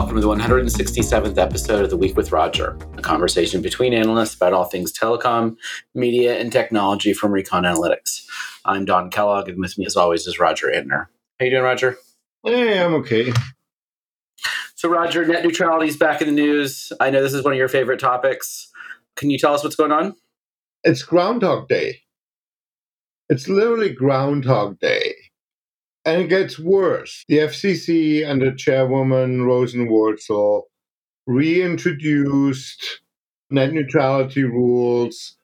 welcome to the 167th episode of The Week with Roger, a conversation between analysts about all things telecom, media, and technology from Recon Analytics. I'm Don Kellogg, and with me, as always, is Roger Entner. How you doing, Roger? Hey, I'm okay. So, Roger, net neutrality is back in the news. I know this is one of your favorite topics. Can you tell us what's going on? It's Groundhog Day. It's literally Groundhog Day. And it gets worse. The FCC under Chairwoman Rosenworcel reintroduced net neutrality rules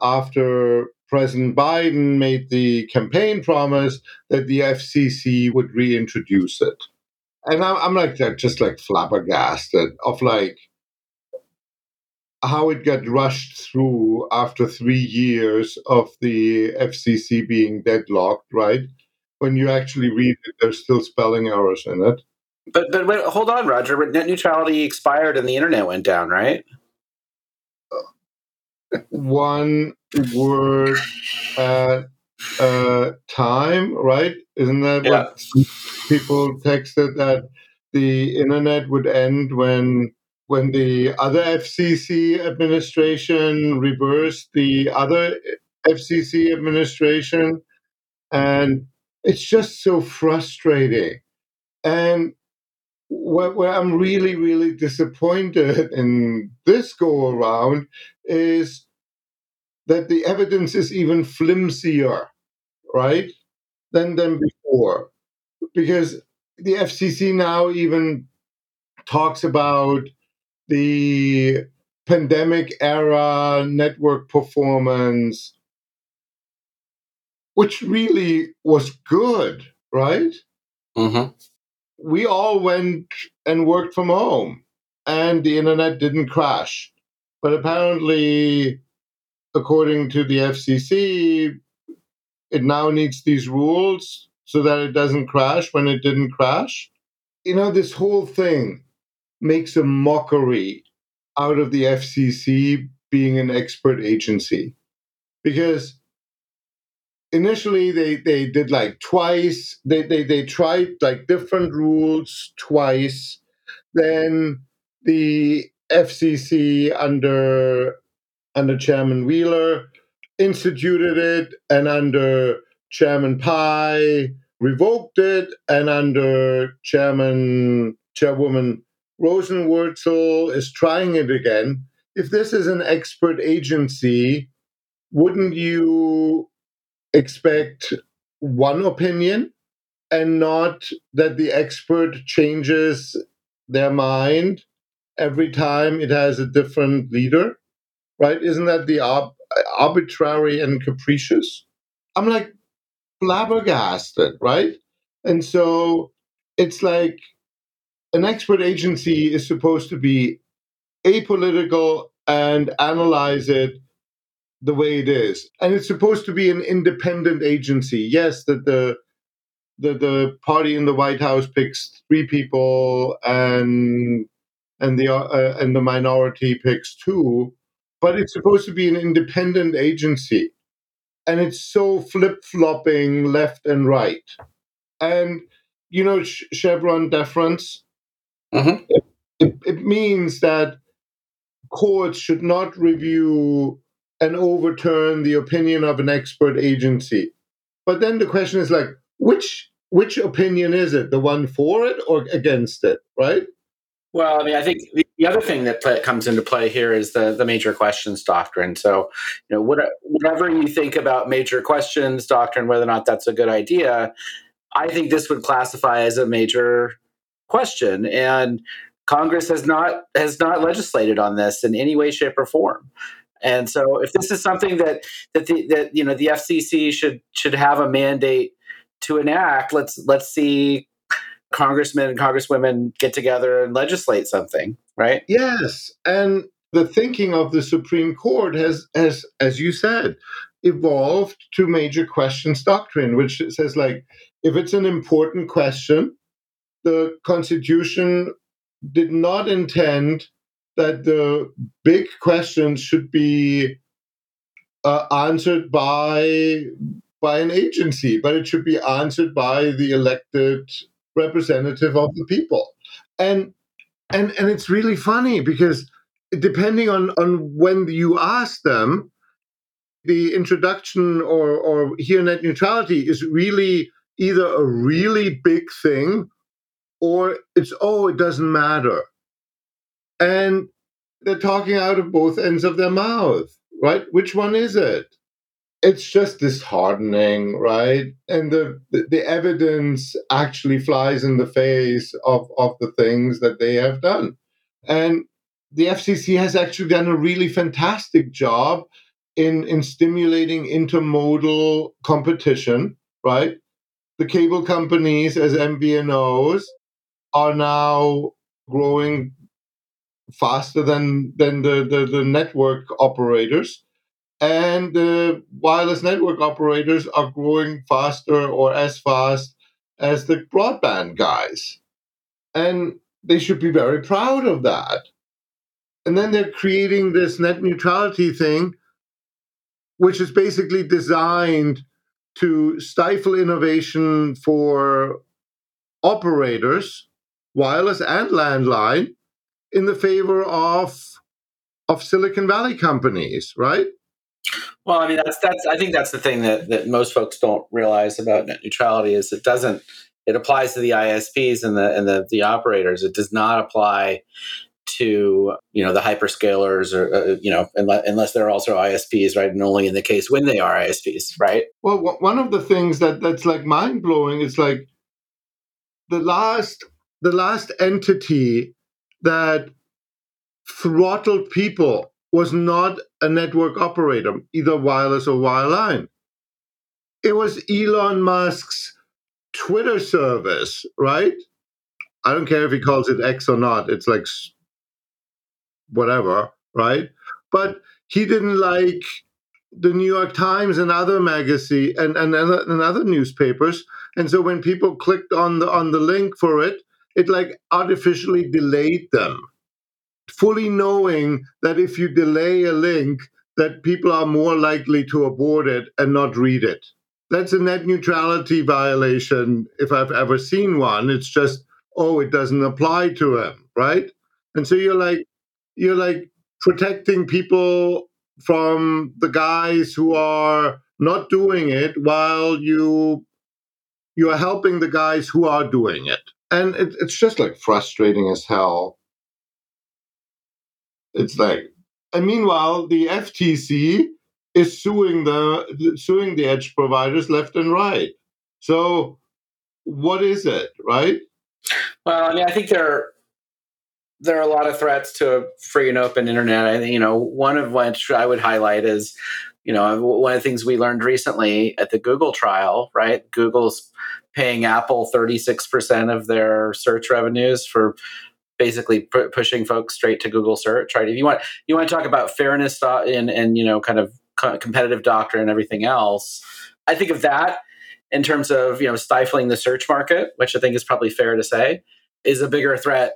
after President Biden made the campaign promise that the FCC would reintroduce it. And I'm, I'm like just like flabbergasted of like how it got rushed through after three years of the FCC being deadlocked, right? When you actually read it, there's still spelling errors in it. But but wait, hold on, Roger. Net neutrality expired and the internet went down, right? One word at a time, right? Isn't that yeah. what people texted that the internet would end when when the other FCC administration reversed the other FCC administration and it's just so frustrating. And where I'm really, really disappointed in this go around is that the evidence is even flimsier, right, than than before, because the FCC now even talks about the pandemic era network performance which really was good, right? Mm-hmm. We all went and worked from home, and the internet didn't crash. But apparently, according to the FCC, it now needs these rules so that it doesn't crash when it didn't crash. You know, this whole thing makes a mockery out of the FCC being an expert agency because initially they they did like twice. They they, they tried like different rules twice. Then the fcc under under chairman wheeler instituted it and under chairman pai revoked it and under chairman chairwoman rosenworcel is trying it again. If this is an expert agency wouldn't you expect one opinion and not that the expert changes their mind every time it has a different leader right? Isn't that the ob- arbitrary and capricious? I'm like flabbergasted right? And so it's like an expert agency is supposed to be apolitical and analyze it the way it is. And it's supposed to be an independent agency. Yes, that the the the party in the White House picks three people and and the uh, and the minority picks two, but it's supposed to be an independent agency. And it's so flip flopping left and right. And you know, Chevron deference. Mm-hmm. It, it, it means that courts should not review and overturn the opinion of an expert agency. But then the question is like, which which opinion is it? The one for it or against it, right? Well, I mean, I think the other thing that play, comes into play here is the the major questions doctrine. So, you know, what, whatever you think about major questions doctrine, whether or not that's a good idea, I think this would classify as a major question, and Congress has not has not legislated on this in any way, shape, or form. And so, if this is something that that the that you know the FCC should should have a mandate to enact, let's let's see congressmen and congresswomen get together and legislate something, right? Yes, and the thinking of the Supreme Court has, has as you said, evolved to major questions doctrine, which says like if it's an important question, the Constitution did not intend that the big questions should be uh, answered by by an agency, but it should be answered by the elected representative of the people. And And and it's really funny because depending on on when you ask them, the introduction or or here net neutrality is really either a really big thing or it's oh it doesn't matter. And they're talking out of both ends of their mouth, right? Which one is it? It's just disheartening, right? And the, the, evidence actually flies in the face of, of the things that they have done. And the FCC has actually done a really fantastic job in, in stimulating intermodal competition, right? The cable companies as MVNOs are now growing faster than than the, the, the network operators. And the wireless network operators are growing faster or as fast as the broadband guys. And they should be very proud of that. And then they're creating this net neutrality thing which is basically designed to stifle innovation for operators wireless and landline in the favor of of Silicon Valley companies, right? Well, I mean that's that's I think that's the thing that that most folks don't realize about net neutrality is it doesn't it applies to the ISPs and the and the, the operators. It does not apply to you know the hyperscalers or uh, you know unless, unless they're also ISPs, right? And only in the case when they are ISPs, right? Well, w- one of the things that that's like mind blowing is like the last the last entity that throttled people was not a network operator, either wireless or wireline. It was Elon Musk's Twitter service, right? I don't care if he calls it X or not. It's like whatever, right? But he didn't like the New York Times and other magazine and, and, and other newspapers. And so when people clicked on the on the link for it, it like artificially delayed them fully knowing that if you delay a link that people are more likely to abort it and not read it. That's a net neutrality violation if i've ever seen one. It's just oh it doesn't apply to him right? And so you're like you're like protecting people from the guys who are not doing it while you you are helping the guys who are doing it and it, it's just like frustrating as hell. It's like, and meanwhile, the FTC is suing the suing the edge providers left and right. So, what is it, right? Well, I mean, I think there are, there are a lot of threats to a free and open internet. I think you know one of which I would highlight is you know one of the things we learned recently at the Google trial. Right, Google's paying Apple 36% of their search revenues for basically pu- pushing folks straight to Google search, right? If you want, you want to talk about fairness and, and, you know, kind of co- competitive doctrine and everything else. I think of that in terms of, you know, stifling the search market, which I think is probably fair to say is a bigger threat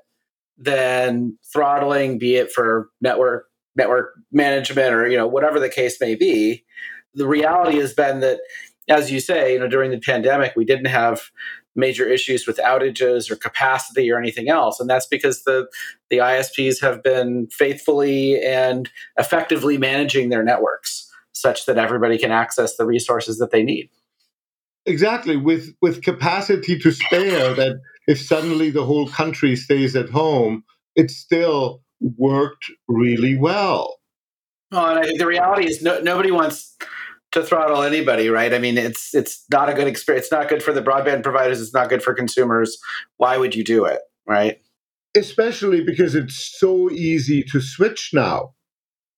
than throttling, be it for network, network management or, you know, whatever the case may be. The reality has been that as you say, you know, during the pandemic, we didn't have major issues with outages or capacity or anything else, and that's because the the ISPs have been faithfully and effectively managing their networks such that everybody can access the resources that they need. Exactly, with with capacity to spare. That if suddenly the whole country stays at home, it still worked really well. Well, and I think the reality is no, nobody wants to throttle anybody, right? I mean, it's it's not a good experience. It's not good for the broadband providers. It's not good for consumers. Why would you do it, right? Especially because it's so easy to switch now.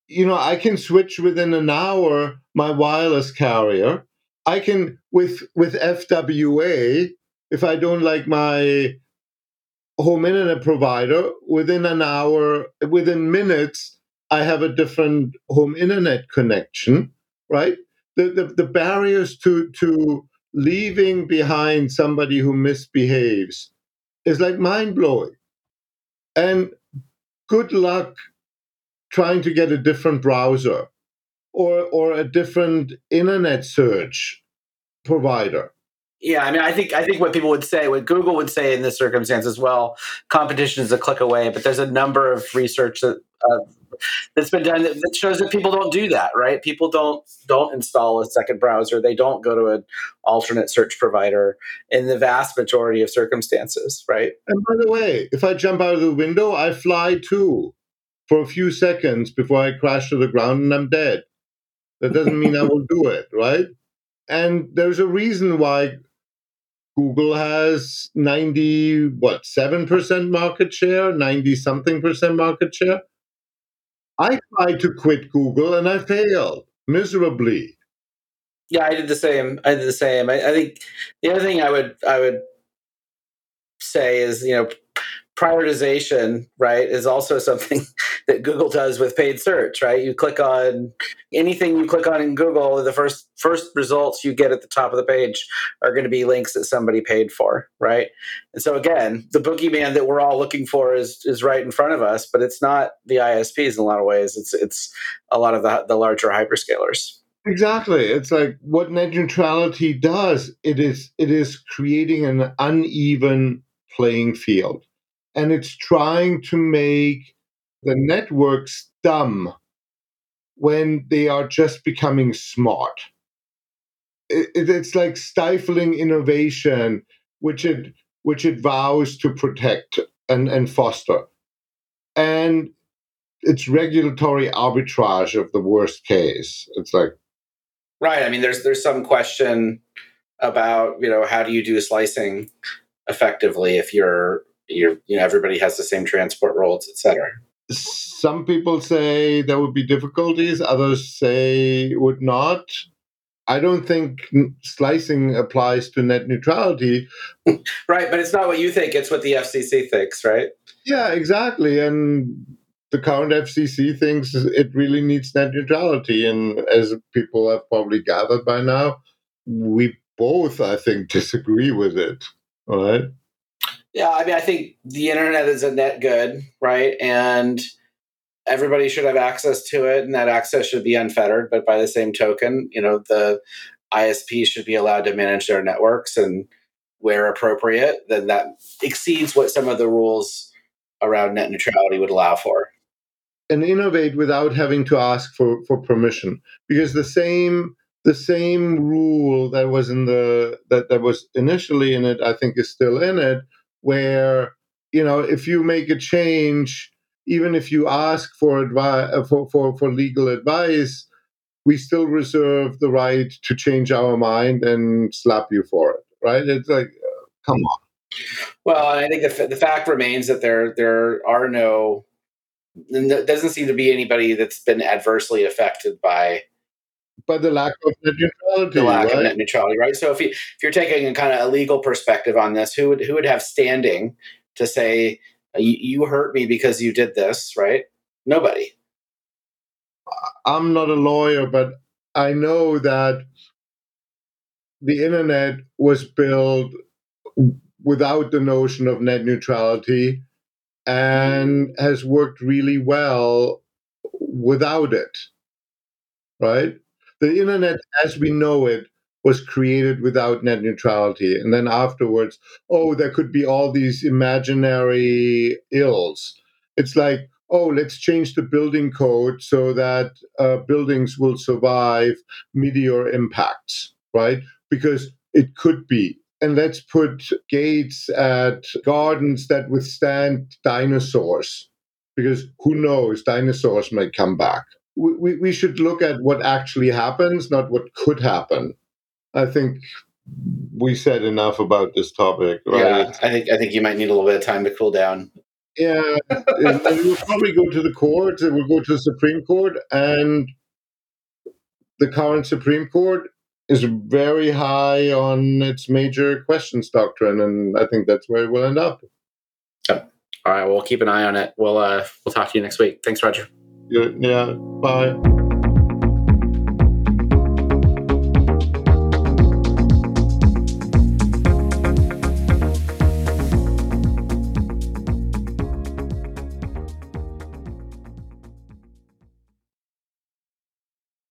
You know, I can switch within an hour my wireless carrier. I can with with FWA if I don't like my home internet provider within an hour within minutes I have a different home internet connection, right? The, the, the barriers to to leaving behind somebody who misbehaves is like mind blowing. And good luck trying to get a different browser or or a different internet search provider. Yeah, I mean, I think I think what people would say, what Google would say in this circumstance as well, competition is a click away. But there's a number of research that uh, that's been done that shows that people don't do that. Right? People don't don't install a second browser. They don't go to an alternate search provider in the vast majority of circumstances. Right? And by the way, if I jump out of the window, I fly too for a few seconds before I crash to the ground and I'm dead. That doesn't mean I will do it, right? And there's a reason why Google has 90, what, 7% market share, 90 something percent market share. I tried to quit Google and I failed miserably. Yeah, I did the same. I did the same. I, I think the other thing I would I would say is, you know, prioritization, right, is also something that Google does with paid search, right? You click on anything you click on in Google, the first first results you get at the top of the page are going to be links that somebody paid for, right? And so again, the boogeyman that we're all looking for is is right in front of us, but it's not the ISPs in a lot of ways. It's it's a lot of the the larger hyperscalers. Exactly. It's like what net neutrality does. It is it is creating an uneven playing field and it's trying to make the networks dumb when they are just becoming smart. It, it, it's like stifling innovation, which it which it vows to protect and, and foster. And it's regulatory arbitrage of the worst case. It's like Right. I mean there's there's some question about, you know, how do you do slicing effectively if you're you're you know everybody has the same transport roles, etc. Some people say there would be difficulties. Others say would not. I don't think slicing applies to net neutrality. right, but it's not what you think, it's what the FCC thinks, right? Yeah, exactly. And the current FCC thinks it really needs net neutrality. And as people have probably gathered by now, we both, I think, disagree with it. All right. Yeah, I mean, I think the internet is a net good, right? And everybody should have access to it, and that access should be unfettered. But by the same token, you know, the ISP should be allowed to manage their networks, and where appropriate, then that exceeds what some of the rules around net neutrality would allow for. And innovate without having to ask for, for permission, because the same the same rule that was in the that, that was initially in it, I think, is still in it, where you know if you make a change even if you ask for advice uh, for, for, for legal advice we still reserve the right to change our mind and slap you for it right? It's like uh, come on. Well i think the, the fact remains that there there are no there doesn't seem to be anybody that's been adversely affected by by the lack of net neutrality. The lack right? of net neutrality, right? So if you if you're taking a kind of a legal perspective on this, who would who would have standing to say uh, you hurt me because you did this, right? Nobody. I'm not a lawyer, but I know that the internet was built without the notion of net neutrality and mm-hmm. has worked really well without it right the internet as we know it was created without net neutrality. And then afterwards, oh, there could be all these imaginary ills. It's like, oh, let's change the building code so that uh, buildings will survive meteor impacts, right? Because it could be. And let's put gates at gardens that withstand dinosaurs, because who knows, dinosaurs might come back we, we should look at what actually happens, not what could happen. I think we said enough about this topic, right? Yeah, I think I think you might need a little bit of time to cool down. Yeah, and, we'll probably go to the court. It will go to the Supreme Court, and the current Supreme Court is very high on its major questions doctrine, and I think that's where we'll end up. Yep. All right, we'll keep an eye on it. We'll uh, we'll talk to you next week. Thanks, Roger. Yeah, bye.